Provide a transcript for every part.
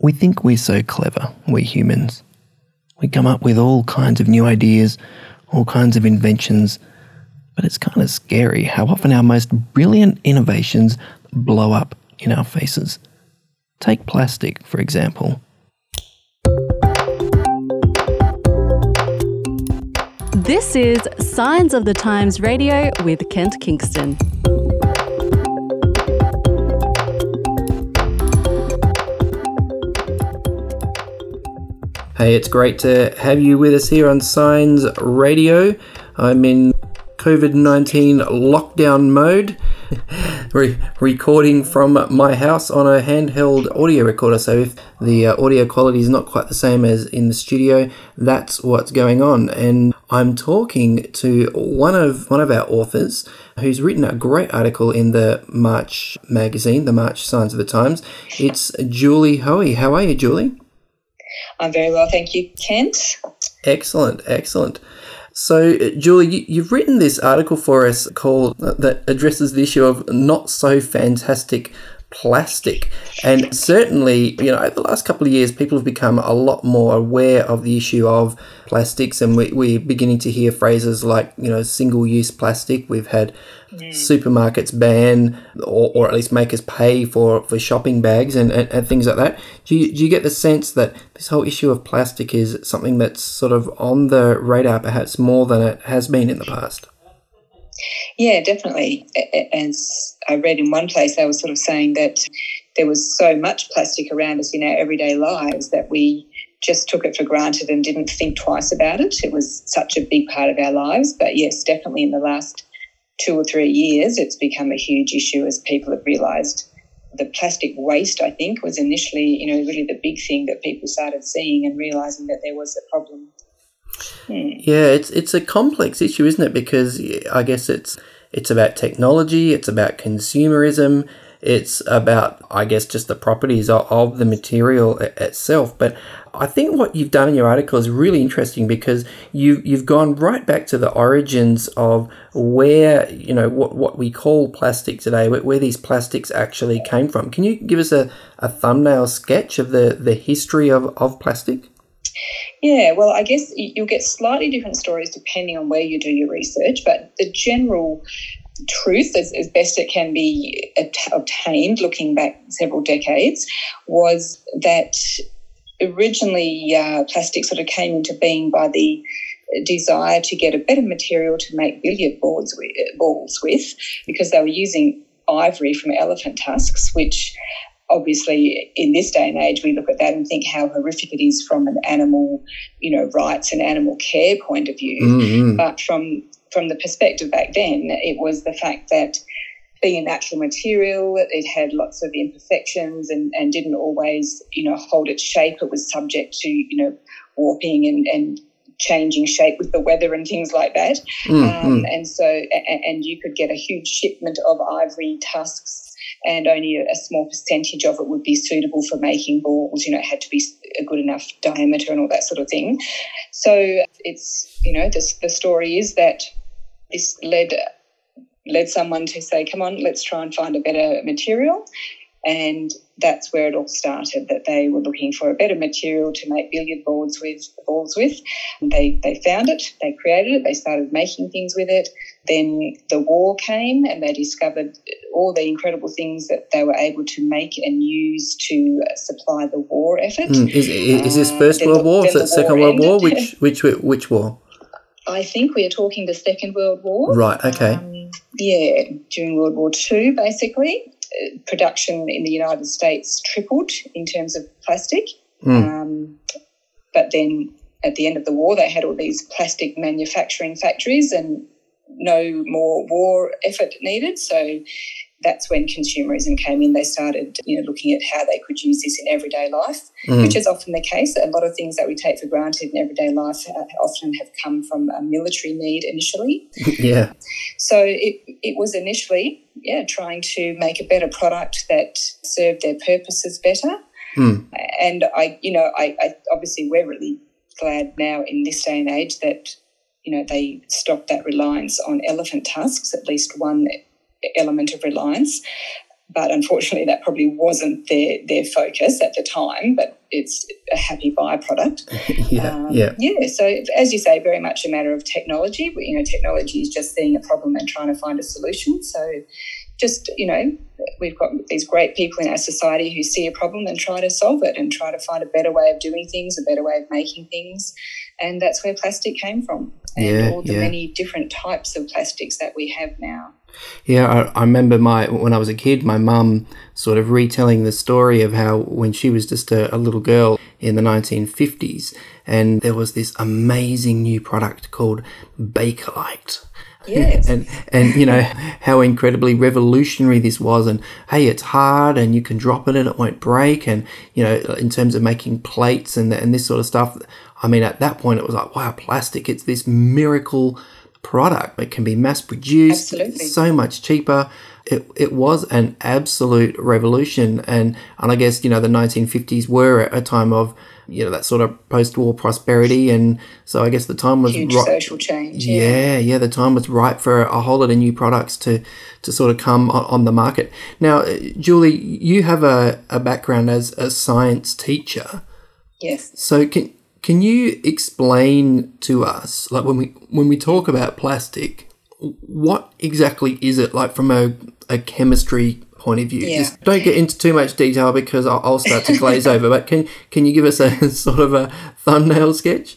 We think we're so clever, we humans. We come up with all kinds of new ideas, all kinds of inventions, but it's kind of scary how often our most brilliant innovations blow up in our faces. Take plastic, for example. This is Signs of the Times Radio with Kent Kingston. Hey, it's great to have you with us here on Signs Radio. I'm in COVID 19 lockdown mode, Re- recording from my house on a handheld audio recorder. So, if the uh, audio quality is not quite the same as in the studio, that's what's going on. And I'm talking to one of one of our authors who's written a great article in the March magazine, the March Signs of the Times. It's Julie Hoey. How are you, Julie? I'm very well, thank you, Kent. Excellent, excellent. So, Julie, you've written this article for us called uh, that addresses the issue of not so fantastic plastic. And certainly, you know, over the last couple of years, people have become a lot more aware of the issue of plastics, and we, we're beginning to hear phrases like, you know, single use plastic. We've had mm. supermarkets ban or, or at least make us pay for, for shopping bags and, and, and things like that. Do you, do you get the sense that this whole issue of plastic is something that's sort of on the radar perhaps more than it has been in the past? Yeah, definitely. As I read in one place, they were sort of saying that there was so much plastic around us in our everyday lives that we just took it for granted and didn't think twice about it. It was such a big part of our lives. But yes, definitely in the last two or three years, it's become a huge issue as people have realised the plastic waste, I think, was initially, you know, really the big thing that people started seeing and realising that there was a problem. Hmm. Yeah, it's it's a complex issue, isn't it? Because I guess it's it's about technology, it's about consumerism, it's about I guess just the properties of, of the material itself. But I think what you've done in your article is really interesting because you you've gone right back to the origins of where you know what what we call plastic today, where, where these plastics actually came from. Can you give us a, a thumbnail sketch of the, the history of, of plastic? Yeah, well, I guess you'll get slightly different stories depending on where you do your research, but the general truth, as, as best it can be obtained looking back several decades, was that originally uh, plastic sort of came into being by the desire to get a better material to make billiard boards with, balls with because they were using ivory from elephant tusks, which obviously in this day and age we look at that and think how horrific it is from an animal you know rights and animal care point of view mm-hmm. but from from the perspective back then it was the fact that being a natural material it had lots of imperfections and, and didn't always you know hold its shape it was subject to you know warping and, and changing shape with the weather and things like that mm-hmm. um, and so and you could get a huge shipment of ivory tusks and only a, small percentage of it would be suitable for making balls. You know, it had to be a good enough diameter and all that sort of thing. So it's, you know, the, the story is that this led led someone to say, come on, let's try and find a better material. And that's where it all started. That they were looking for a better material to make billiard boards with balls with. They they found it. They created it. They started making things with it. Then the war came, and they discovered all the incredible things that they were able to make and use to supply the war effort. Mm. Is, is, this uh, First World War? Is it Second World War? Which which which war? I think we are talking the Second World War. Right. Okay. Um, yeah, during World War Two, basically production in the United States tripled in terms of plastic. Mm. Um, but then at the end of the war, they had all these plastic manufacturing factories and no more war effort needed. So that's when consumerism came in. They started, you know, looking at how they could use this in everyday life, mm. which is often the case. A lot of things that we take for granted in everyday life uh, often have come from a military need initially. yeah. So it it was initially, yeah, trying to make a better product that served their purposes better. Mm. And I, you know, I, I obviously we're really glad now in this day and age that you know they stopped that reliance on elephant tusks. At least one element of reliance. but unfortunately, that probably wasn't their their focus at the time. But it's a happy byproduct. yeah, um, yeah, yeah. So as you say, very much a matter of technology. But, you know, technology is just seeing a problem and trying to find a solution. So just you know we've got these great people in our society who see a problem and try to solve it and try to find a better way of doing things a better way of making things and that's where plastic came from and yeah, all the yeah. many different types of plastics that we have now yeah, I, I, remember my when I was a kid, my mum sort of retelling the story of how when she was just a, a, little girl in the 1950s, and there was this amazing new product called Bakelite. Yes. and and you know how incredibly revolutionary this was and hey it's hard and you can drop it and it won't break and you know in terms of making plates and and this sort of stuff I mean at that point it was like wow plastic it's this miracle product. It can be mass produced, Absolutely. so much cheaper. It, it was an absolute revolution. And, and I guess, you know, the 1950s were a time of, you know, that sort of post war prosperity. And so I guess the time was Huge social change. Yeah. yeah, yeah, the time was right for a whole lot of new products to, to sort of come on, on the market. Now, uh, Julie, you have a, a background as a science teacher. Yes. So can can you explain to us, like when we when we talk about plastic, what exactly is it like from a, a chemistry point of view? Yeah. Just don't get into too much detail because I'll, I'll start to glaze over. But can can you give us a sort of a thumbnail sketch?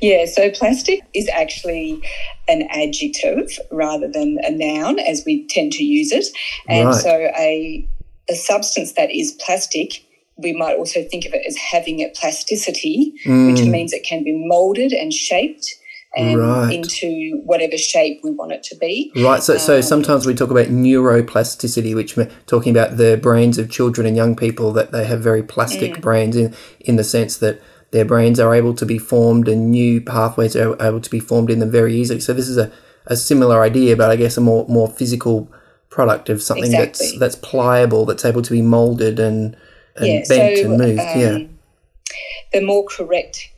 Yeah, so plastic is actually an adjective rather than a noun, as we tend to use it. And Right. so a a substance that is plastic we might also think of it as having a plasticity, which Mm. means it can be molded and shaped and Right. into whatever shape we want it to be. Right. So so Um, sometimes we talk about neuroplasticity, which we're talking about the brains of children and young people that they have very plastic Mm. brains in in the sense that their brains are able to be formed and new pathways are able to be formed in them very easily. So this is a, a similar idea, but I guess a more more physical product of something that's that's pliable, that's able to be molded and, and yeah, bent so and moved. yeah. um, the more correct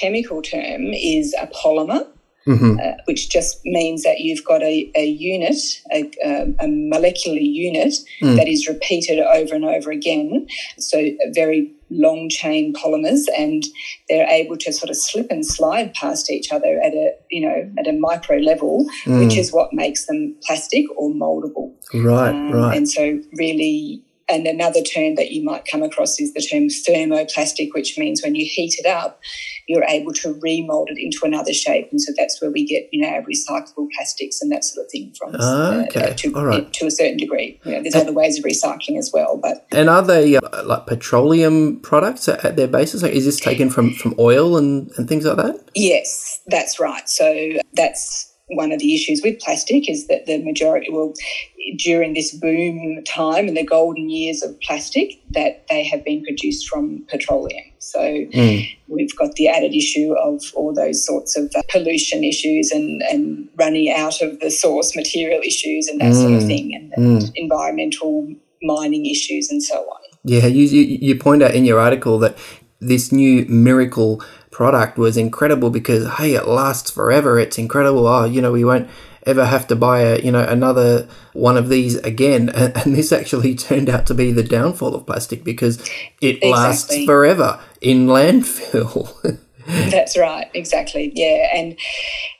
chemical term is a polymer. hmm uh, which just means that you've got a, a unit, a, um, a molecular unit Mm. that is repeated over and over again. So, very long chain polymers, and they're able to sort of slip and slide past each other at a you know at a micro level, which is what makes them plastic or moldable. Right. Um, right. And so, really, and another term that you might come across is the term thermoplastic, which means when you heat it up, you're able to remold it into another shape. And so that's where we get, you know, recyclable plastics and that sort of thing from. Ah, uh, okay. to, All right. to a certain degree. You know, there's other ways of recycling as well, but And are they uh, like petroleum products at at their basis? Like, is this taken from, from oil and, and things like that? Yes, that's right. So that's one of the issues with plastic is that the majority, well, during this boom time and the golden years of plastic, that they have been produced from petroleum. So Mm. we've got the added issue of all those sorts of uh, pollution issues and, and running out of the source material issues and that sort of Mm, thing, and, and environmental mining issues and so on. Yeah, you, you, you point out in your article that this new miracle product was incredible because, hey, it lasts forever. It's incredible. Oh, you know, we won't ever have to buy a, you know, another one of these again. And, and this actually turned out to be the downfall of plastic because it lasts forever in landfill. That's right, exactly. Yeah, and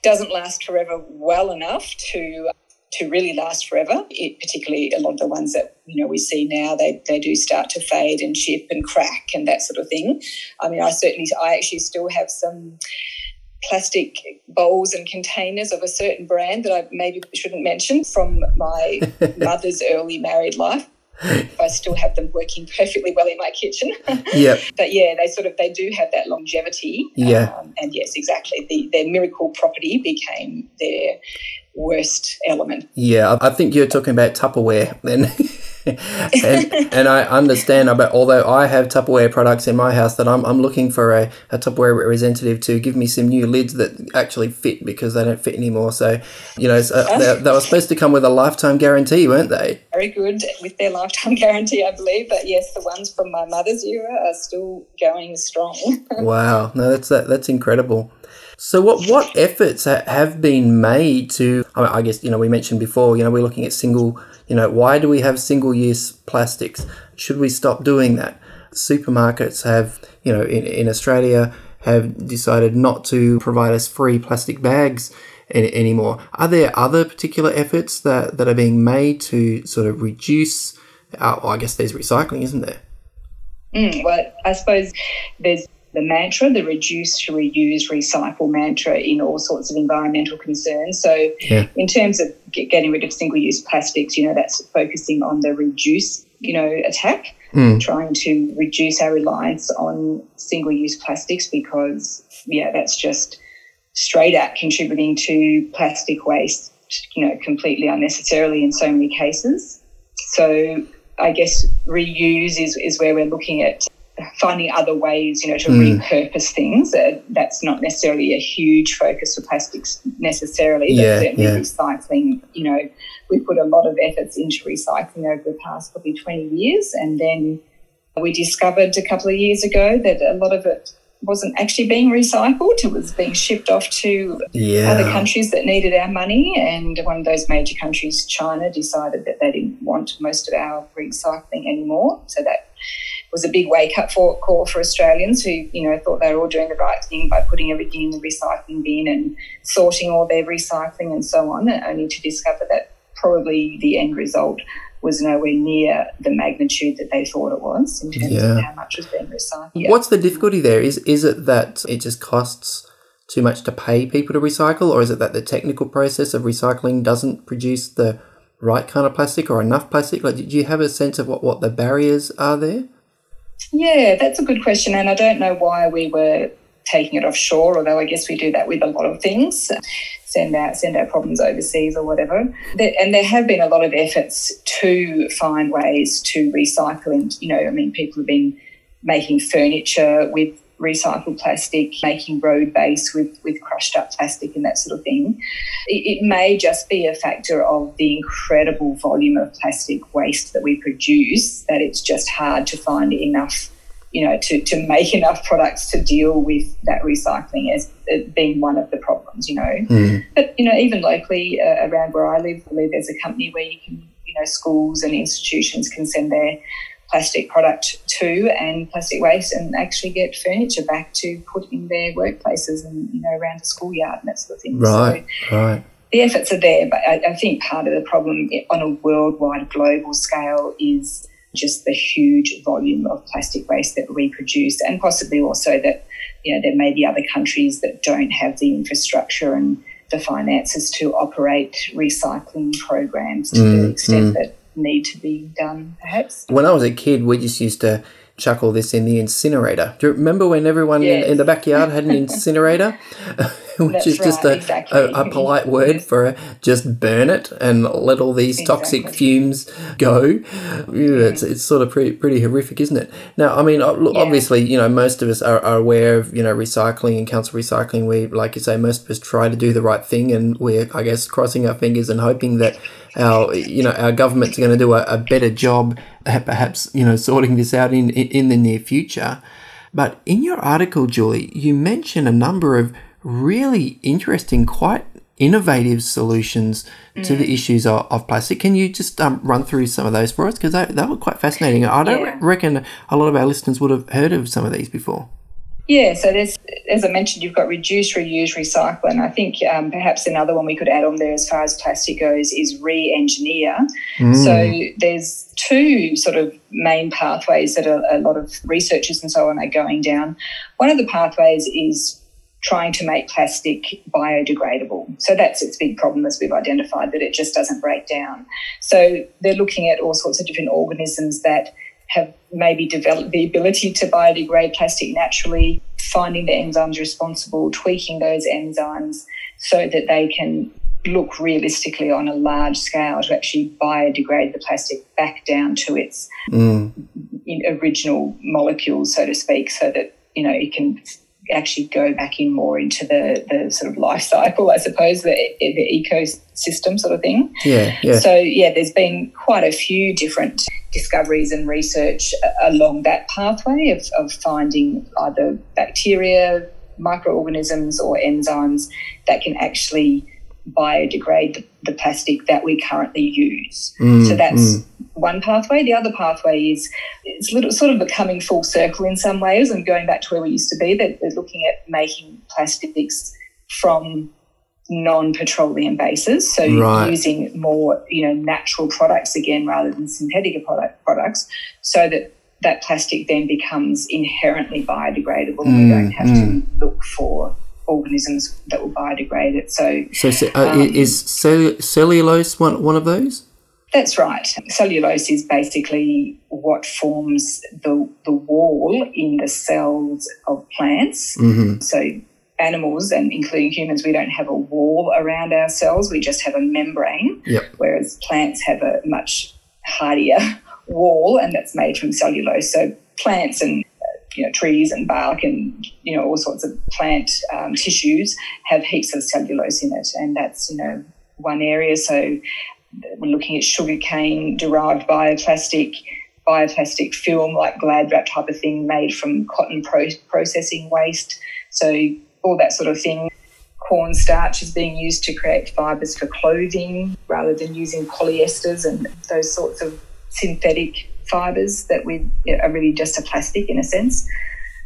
doesn't last forever well enough to to really last forever. It, particularly a lot of the ones that you know we see now, they they do start to fade and chip and crack and that sort of thing. I mean, I certainly, I actually still have some plastic bowls and containers of a certain brand that I maybe shouldn't mention from my mother's early married life. I still have them working perfectly well in my kitchen. yep. but yeah, they sort of they do have that longevity. Yeah. Um, and yes, exactly. The their miracle property became their worst element. Yeah, I think you're talking about Tupperware then. and, and I understand about although I have Tupperware products in my house that I'm, I'm looking for a, a Tupperware representative to give me some new lids that actually fit because they don't fit anymore. So, you know, so they, they were supposed to come with a lifetime guarantee, weren't they? Very good with their lifetime guarantee, I believe. But yes, the ones from my mother's era are still going strong. Wow, no, that's that, that's incredible. So, what what efforts have been made to? I, mean, I guess you know we mentioned before. You know, we're looking at single. You know, why do we have single use plastics? Should we stop doing that? Supermarkets have, you know, in, in Australia have decided not to provide us free plastic bags any, anymore. Are there other particular efforts that, that are being made to sort of reduce? Uh, well, I guess there's recycling, isn't there? Mm, well, I suppose there's the mantra, the reduce, reuse, recycle mantra in all sorts of environmental concerns. So, yeah. in terms of get, getting rid of single use plastics, you know, that's focusing on the reduce, you know, attack, mm. trying to reduce our reliance on single use plastics because, yeah, that's just straight out contributing to plastic waste, you know, completely unnecessarily in so many cases. So, I guess reuse is, is where we're looking at finding other ways, you know, to mm. repurpose things. Uh, that's not necessarily a huge focus for plastics necessarily, but yeah, certainly yeah. recycling, you know, we put a lot of efforts into recycling over the past probably 20 years. And then we discovered a couple of years ago that a lot of it wasn't actually being recycled. It was being shipped off to yeah. other countries that needed our money. And one of those major countries, China, decided that they didn't want most of our recycling anymore. So that was a big wake up for, call for Australians who, you know, thought they were all doing the right thing by putting everything in the recycling bin and sorting all their recycling and so on, only to discover that probably the end result was nowhere near the magnitude that they thought it was in terms Yeah. of how much was being recycled. Yeah. What's the difficulty there? Is is it that it just costs too much to pay people to recycle, or is it that the technical process of recycling doesn't produce the right kind of plastic or enough plastic? Like, do you have a sense of what, what the barriers are there? Yeah, that's a good question. And I don't know why we were taking it offshore, although I guess we do that with a lot of things. Send out send our problems overseas or whatever. And there have been a lot of efforts to find ways to recycle and you know, I mean people have been making furniture with recycled plastic, making road base with, with crushed up plastic and that sort of thing. It, it may just be a factor of the incredible volume of plastic waste that we produce that it's just hard to find enough, you know, to, to make enough products to deal with that recycling as being one of the problems, you know. Mm. But, you know, even locally uh, around where I live, I live there's a company where you can, you know, schools and institutions can send their plastic product to and plastic waste and actually get furniture back to put in their workplaces and you know around the schoolyard and that sort of thing. Right, So right. the efforts are there, but I, I think part of the problem on a worldwide global scale is just the huge volume of plastic waste that we produce and possibly also that you know there may be other countries that don't have the infrastructure and the finances to operate recycling programs to the Mm, extent that need to be done perhaps. When I was a kid, we just used to chuck all this in the incinerator. Do you remember when everyone in, Yes. in the backyard had an incinerator? Which That's is just right, a, exactly. a, a polite word for uh, just burn it and let all these toxic fumes go. Know, it's, it's sort of pretty, pretty horrific, isn't it? Now, I mean, look, Yeah. obviously, you know, most of us are, are aware of, you know, recycling and council recycling. We, like you say, most of us try to do the right thing and we're, I guess, crossing our fingers and hoping that our, you know, our government's going to do a, a better job, perhaps, you know, sorting this out in, in, the near future. But in your article, Julie, you mention a number of really interesting, quite innovative solutions to the issues of, of plastic. Can you just um, run through some of those for us? Because they, they were quite fascinating. I don't Yeah. reckon a lot of our listeners would have heard of some of these before. Yeah, so there's, as I mentioned, you've got reduce, reuse, recycle, and I think um, perhaps another one we could add on there as far as plastic goes is re-engineer. So there's two sort of main pathways that a, a lot of researchers and so on are going down. One of the pathways is trying to make plastic biodegradable. So that's its big problem, as we've identified, that it just doesn't break down. So they're looking at all sorts of different organisms that have maybe developed the ability to biodegrade plastic naturally, finding the enzymes responsible, tweaking those enzymes so that they can look realistically on a large scale to actually biodegrade the plastic back down to its Mm. original molecules, so to speak, so that you know it can actually go back in more into the, the sort of life cycle, I suppose, the, the ecosystem sort of thing. Yeah, yeah. So, yeah, there's been quite a few different discoveries and research along that pathway of, of finding either bacteria microorganisms or enzymes that can actually biodegrade the, the plastic that we currently use. Mm, so that's mm. one pathway. The other pathway is it's little, sort of becoming full circle in some ways and going back to where we used to be. That they're looking at making plastics from non-petroleum bases, so Right. using more you know natural products again rather than synthetic product products, so that that plastic then becomes inherently biodegradable, and we Mm, don't have to look for organisms that will biodegrade it. So So, so uh, Um, is cell- cellulose one one of those? That's right. Cellulose is basically what forms the, the wall in the cells of plants. Mm-hmm. So, animals, and including humans, we don't have a wall around our cells, we just have a membrane, Yep. whereas plants have a much hardier wall, and that's made from cellulose. So, plants and you know, trees and bark and you know all sorts of plant um, tissues have heaps of cellulose in it, and that's you know one area. So we're looking at sugarcane derived bioplastic, bioplastic film like Glad wrap type of thing made from cotton pro- processing waste. So all that sort of thing. Cornstarch is being used to create fibres for clothing rather than using polyesters and those sorts of synthetic fibres that we are really just a plastic in a sense.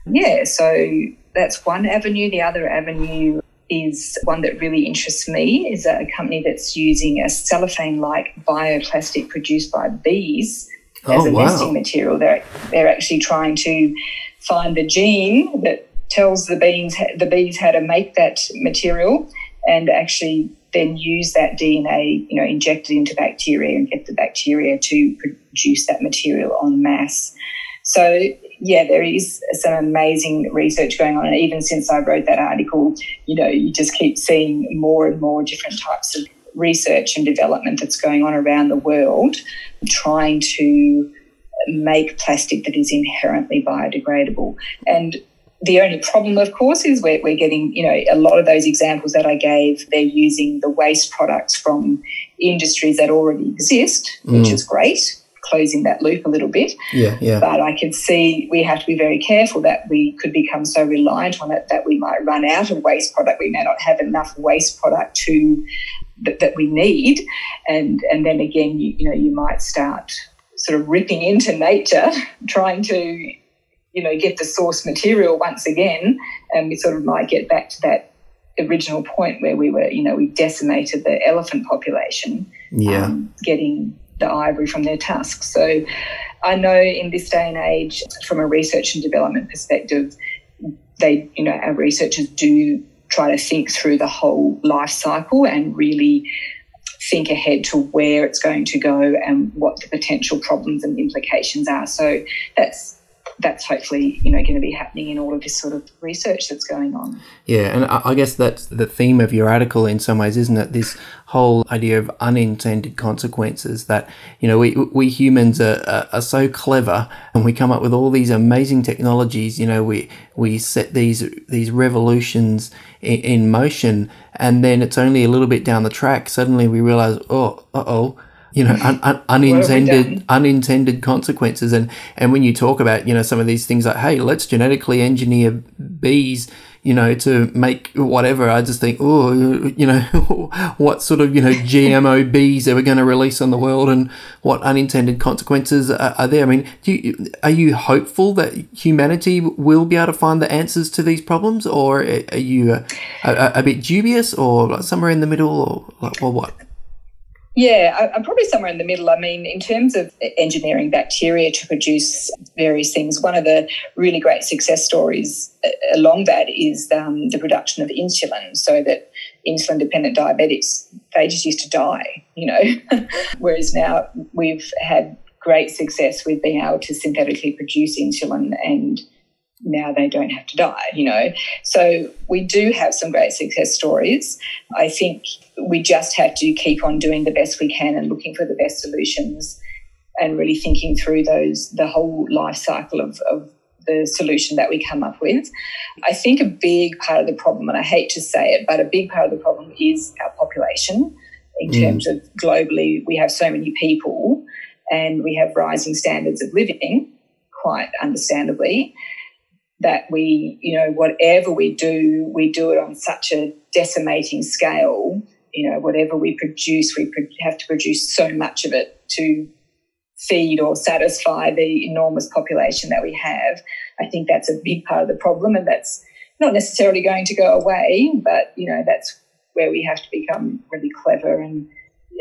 Yeah, so that's one avenue. The other avenue is one that really interests me is a company that's using a cellophane-like bioplastic produced by bees as Oh, a wow. nesting material. They're they're actually trying to find the gene that tells the bees the bees how to make that material, and actually then use that DNA, you know, inject it into bacteria and get the bacteria to produce that material en masse. So yeah, there is some amazing research going on, and even since I wrote that article, you know, you just keep seeing more and more different types of research and development that's going on around the world, trying to make plastic that is inherently biodegradable. And the only problem, of course, is we're, we're getting, you know, a lot of those examples that I gave, they're using the waste products from industries that already exist, which mm. is great, closing that loop a little bit. Yeah, yeah. But I can see we have to be very careful that we could become so reliant on it that we might run out of waste product. We may not have enough waste product to that, that we need, and and then again, you, you know, you might start sort of ripping into nature, trying to you know get the source material once again, and we sort of might get back to that original point where we were, you know, we decimated the elephant population Yeah. um, getting the ivory from their tusks. So I know in this day and age, from a research and development perspective, they, you know, our researchers do try to think through the whole life cycle and really think ahead to where it's going to go and what the potential problems and implications are. So that's that's hopefully you know going to be happening in all of this sort of research that's going on. Yeah, and I guess that's the theme of your article in some ways, isn't it? This whole idea of unintended consequences that, you know, we, we humans are, are, so clever and we come up with all these amazing technologies, you know, we, we set these, these revolutions in, in motion and then it's only a little bit down the track. Suddenly we realize, oh, uh-oh, you know, un, un, unintended unintended consequences. And and when you talk about you know some of these things like, hey, let's genetically engineer bees, you know, to make whatever, I just think, oh, you know, what sort of you know GMO bees are we going to release on the world, and what unintended consequences are, are there? I mean, do you, are you hopeful that humanity will be able to find the answers to these problems, or are you a, a, a bit dubious, or somewhere in the middle, or like, or what? Yeah, I- I'm probably somewhere in the middle. I mean, in terms of engineering bacteria to produce various things, one of the really great success stories along that is um, the production of insulin, so that insulin dependent diabetics, they just used to die, you know. Whereas now we've had great success with being able to synthetically produce insulin and now they don't have to die, you know. So we do have some great success stories. I think we just have to keep on doing the best we can and looking for the best solutions and really thinking through those the whole life cycle of, of the solution that we come up with. I think a big part of the problem, and I hate to say it, but a big part of the problem is our population in Mm. terms of globally we have so many people and we have rising standards of living, quite understandably that we, you know, whatever we do, we do it on such a decimating scale. You know, whatever we produce, we have to produce so much of it to feed or satisfy the enormous population that we have. I think that's a big part of the problem, and that's not necessarily going to go away, but you know, that's where we have to become really clever and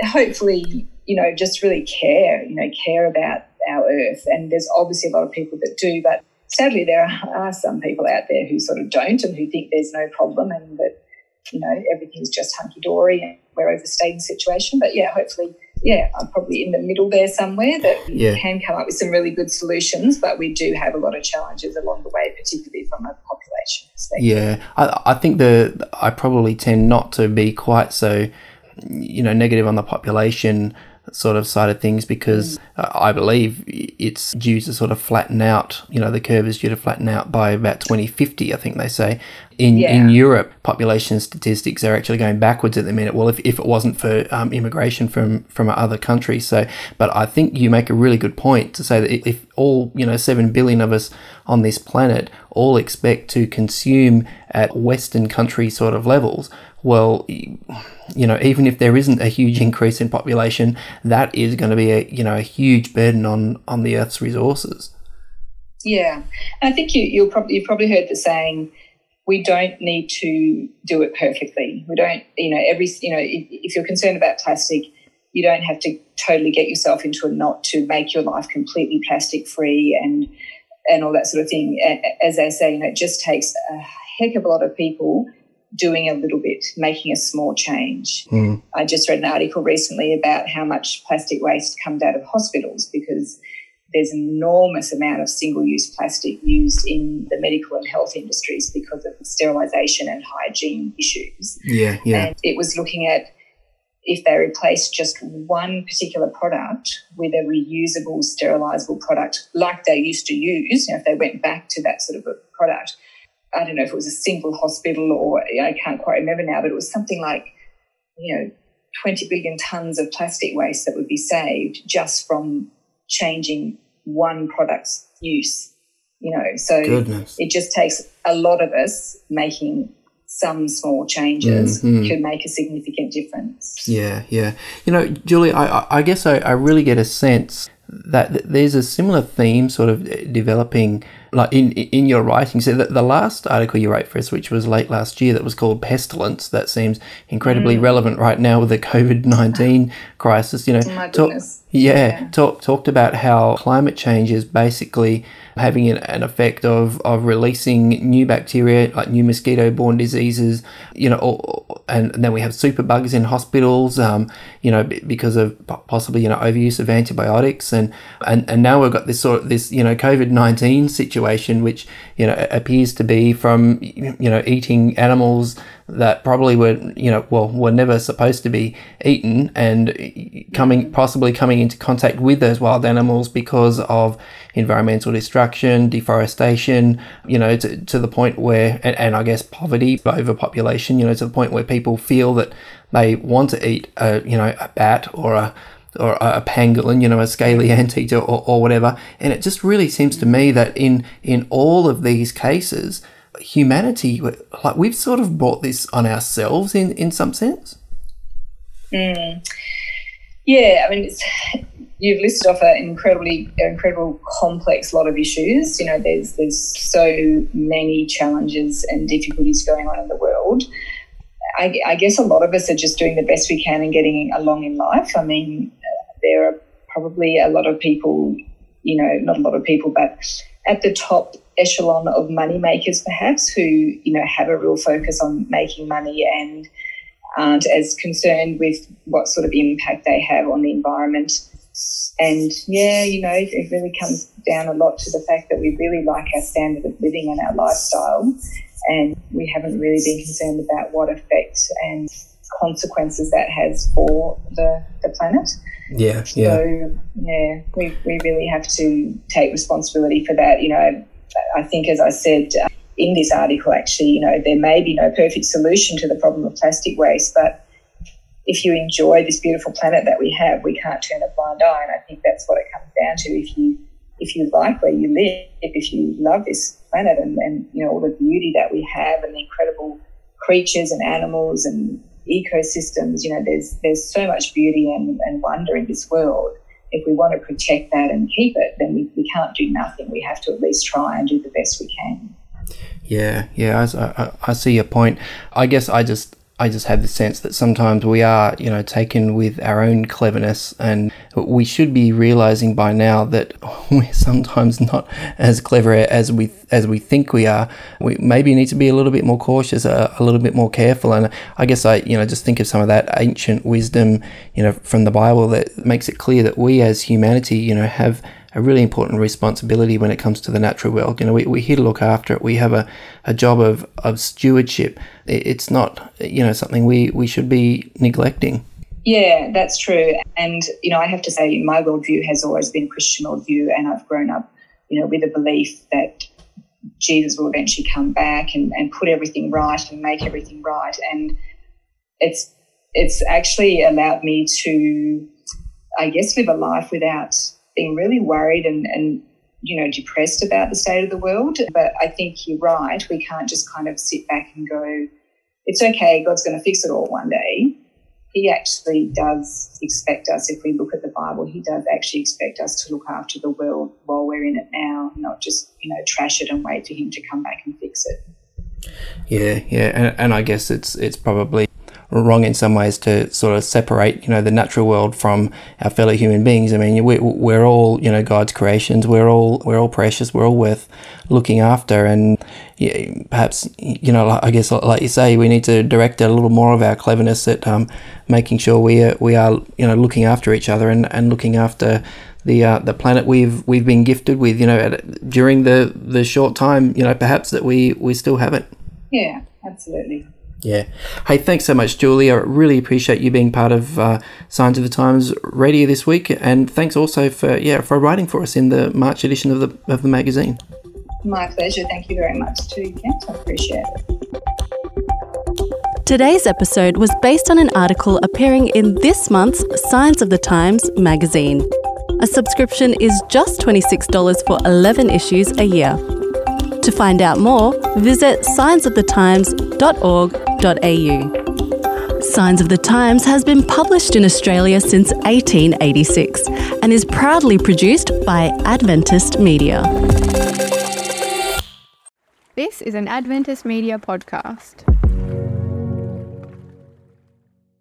hopefully, you know, just really care, you know, care about our earth. And there's obviously a lot of people that do, but sadly, there are some people out there who sort of don't and who think there's no problem and that, you know, everything's just hunky dory and we're overstating the situation. But yeah, hopefully, yeah, I'm probably in the middle there somewhere that yeah. can come up with some really good solutions, but we do have a lot of challenges along the way, particularly from a population perspective. Yeah, I, I think the I probably tend not to be quite so, you know, negative on the population sort of side of things because uh, I believe it's due to sort of flatten out. You know, the curve is due to flatten out by about 2050, I think they say. In, yeah. in Europe, population statistics are actually going backwards at the minute. Well, if, if it wasn't for um, immigration from, from other countries. So, but I think you make a really good point to say that if all, you know, 7 billion of us on this planet all expect to consume at Western country sort of levels, well, you know, even if there isn't a huge increase in population, that is going to be a you know a huge burden on on the Earth's resources. Yeah, and I think you you'll probably you've probably heard the saying, we don't need to do it perfectly. We don't, you know, every you know, if, if you're concerned about plastic, you don't have to totally get yourself into a knot to make your life completely plastic free and and all that sort of thing. As I say, you know, it just takes a heck of a lot of people doing a little bit, making a small change. Mm. I just read an article recently about how much plastic waste comes out of hospitals because there's an enormous amount of single use plastic used in the medical and health industries because of sterilisation and hygiene issues. Yeah, yeah. And it was looking at if they replaced just one particular product with a reusable, sterilisable product like they used to use, you know, if they went back to that sort of a product, I don't know if it was a single hospital or I can't quite remember now, but it was something like, you know, 20 billion tons of plastic waste that would be saved just from changing one product's use. You know, so Goodness. it just takes a lot of us making some small changes mm-hmm. could make a significant difference. Yeah, yeah. You know, Julie, I, I guess I, I really get a sense that there's a similar theme sort of developing like in in your writing so the, the last article you wrote for us which was late last year that was called pestilence that seems incredibly mm. relevant right now with the covid-19 crisis you know talk, yeah, yeah. Talk, talked about how climate change is basically having an, an effect of, of releasing new bacteria, like new mosquito borne diseases, you know, or, and, then we have superbugs in hospitals, um, you know, because of possibly, you know, overuse of antibiotics. And, and, and now we've got this sort of this, you know, COVID 19 situation, which, you know, appears to be from, you know, eating animals that probably were, you know, well, were never supposed to be eaten and coming, possibly coming into contact with those wild animals because of environmental destruction, deforestation, you know, to, to the point where, and, and I guess poverty, overpopulation, you know, to the point where people feel that they want to eat a, you know, a bat or a, or a pangolin, you know, a scaly anteater or, or whatever. And it just really seems to me that in, in all of these cases, humanity, like we've sort of brought this on ourselves in, in some sense. Mm. Yeah, I mean, you've listed off an incredibly, incredible, complex lot of issues. You know, there's there's so many challenges and difficulties going on in the world. I, I guess a lot of us are just doing the best we can and getting along in life. I mean, there are probably a lot of people, you know, not a lot of people, but at the top echelon of money makers, perhaps, who you know have a real focus on making money and aren't as concerned with what sort of impact they have on the environment. And yeah, you know, it really comes down a lot to the fact that we really like our standard of living and our lifestyle, and we haven't really been concerned about what effect and consequences that has for the, the planet. Yeah, yeah. So yeah, we, we really have to take responsibility for that. You know, I think, as I said uh, in this article, actually, you know, there may be no perfect solution to the problem of plastic waste, but if you enjoy this beautiful planet that we have, we can't turn a blind eye. And I think that's what it comes down to. If you if you like where you live, if you love this planet and, and you know all the beauty that we have and the incredible creatures and animals and ecosystems. You know, there's there's so much beauty and, and wonder in this world. If we want to protect that and keep it, then we, we can't do nothing. We have to at least try and do the best we can. Yeah, yeah, I, I, I see your point. I guess I just I just have the sense that sometimes we are, you know, taken with our own cleverness, and we should be realizing by now that we're sometimes not as clever as we as we think we are. We maybe need to be a little bit more cautious, a, a little bit more careful, and I guess I, you know, just think of some of that ancient wisdom, you know, from the Bible that makes it clear that we as humanity, you know, have a really important responsibility when it comes to the natural world. You know, we, we're here to look after it. We have a, a job of, of stewardship. It's not, you know, something we, we should be neglecting. Yeah, that's true. And, you know, I have to say my worldview has always been Christian worldview and I've grown up, you know, with a belief that Jesus will eventually come back and, and put everything right and make everything right. And it's it's actually allowed me to, I guess, live a life without being really worried and, and you know depressed about the state of the world. But I think you're right. We can't just kind of sit back and go, "It's okay. God's going to fix it all one day." He actually does expect us. If we look at the Bible, He does actually expect us to look after the world while we're in it now, not just you know trash it and wait for Him to come back and fix it. Yeah, yeah, and, and I guess it's it's probably wrong in some ways to sort of separate, you know, the natural world from our fellow human beings. I mean, we, we're all, you know, God's creations. We're all, we're all precious. We're all worth looking after. And yeah, perhaps, you know, I guess, like you say, we need to direct a little more of our cleverness at um, making sure we are, we are, you know, looking after each other and, and looking after the uh, the planet we've we've been gifted with. You know, during the the short time, you know, perhaps that we we still haven't. Yeah, absolutely. Yeah. Hey, thanks so much, Julie. I really appreciate you being part of uh, Signs of the Times Radio this week, and thanks also for yeah for writing for us in the March edition of the of the magazine. My pleasure. Thank you very much too, Kent. I appreciate it. Today's episode was based on an article appearing in this month's Signs of the Times magazine. A subscription is just $26 for 11 issues a year. To find out more, visit signsofthetimes.org.au. Signs of the Times has been published in Australia since 1886 and is proudly produced by Adventist Media. This is an Adventist Media podcast.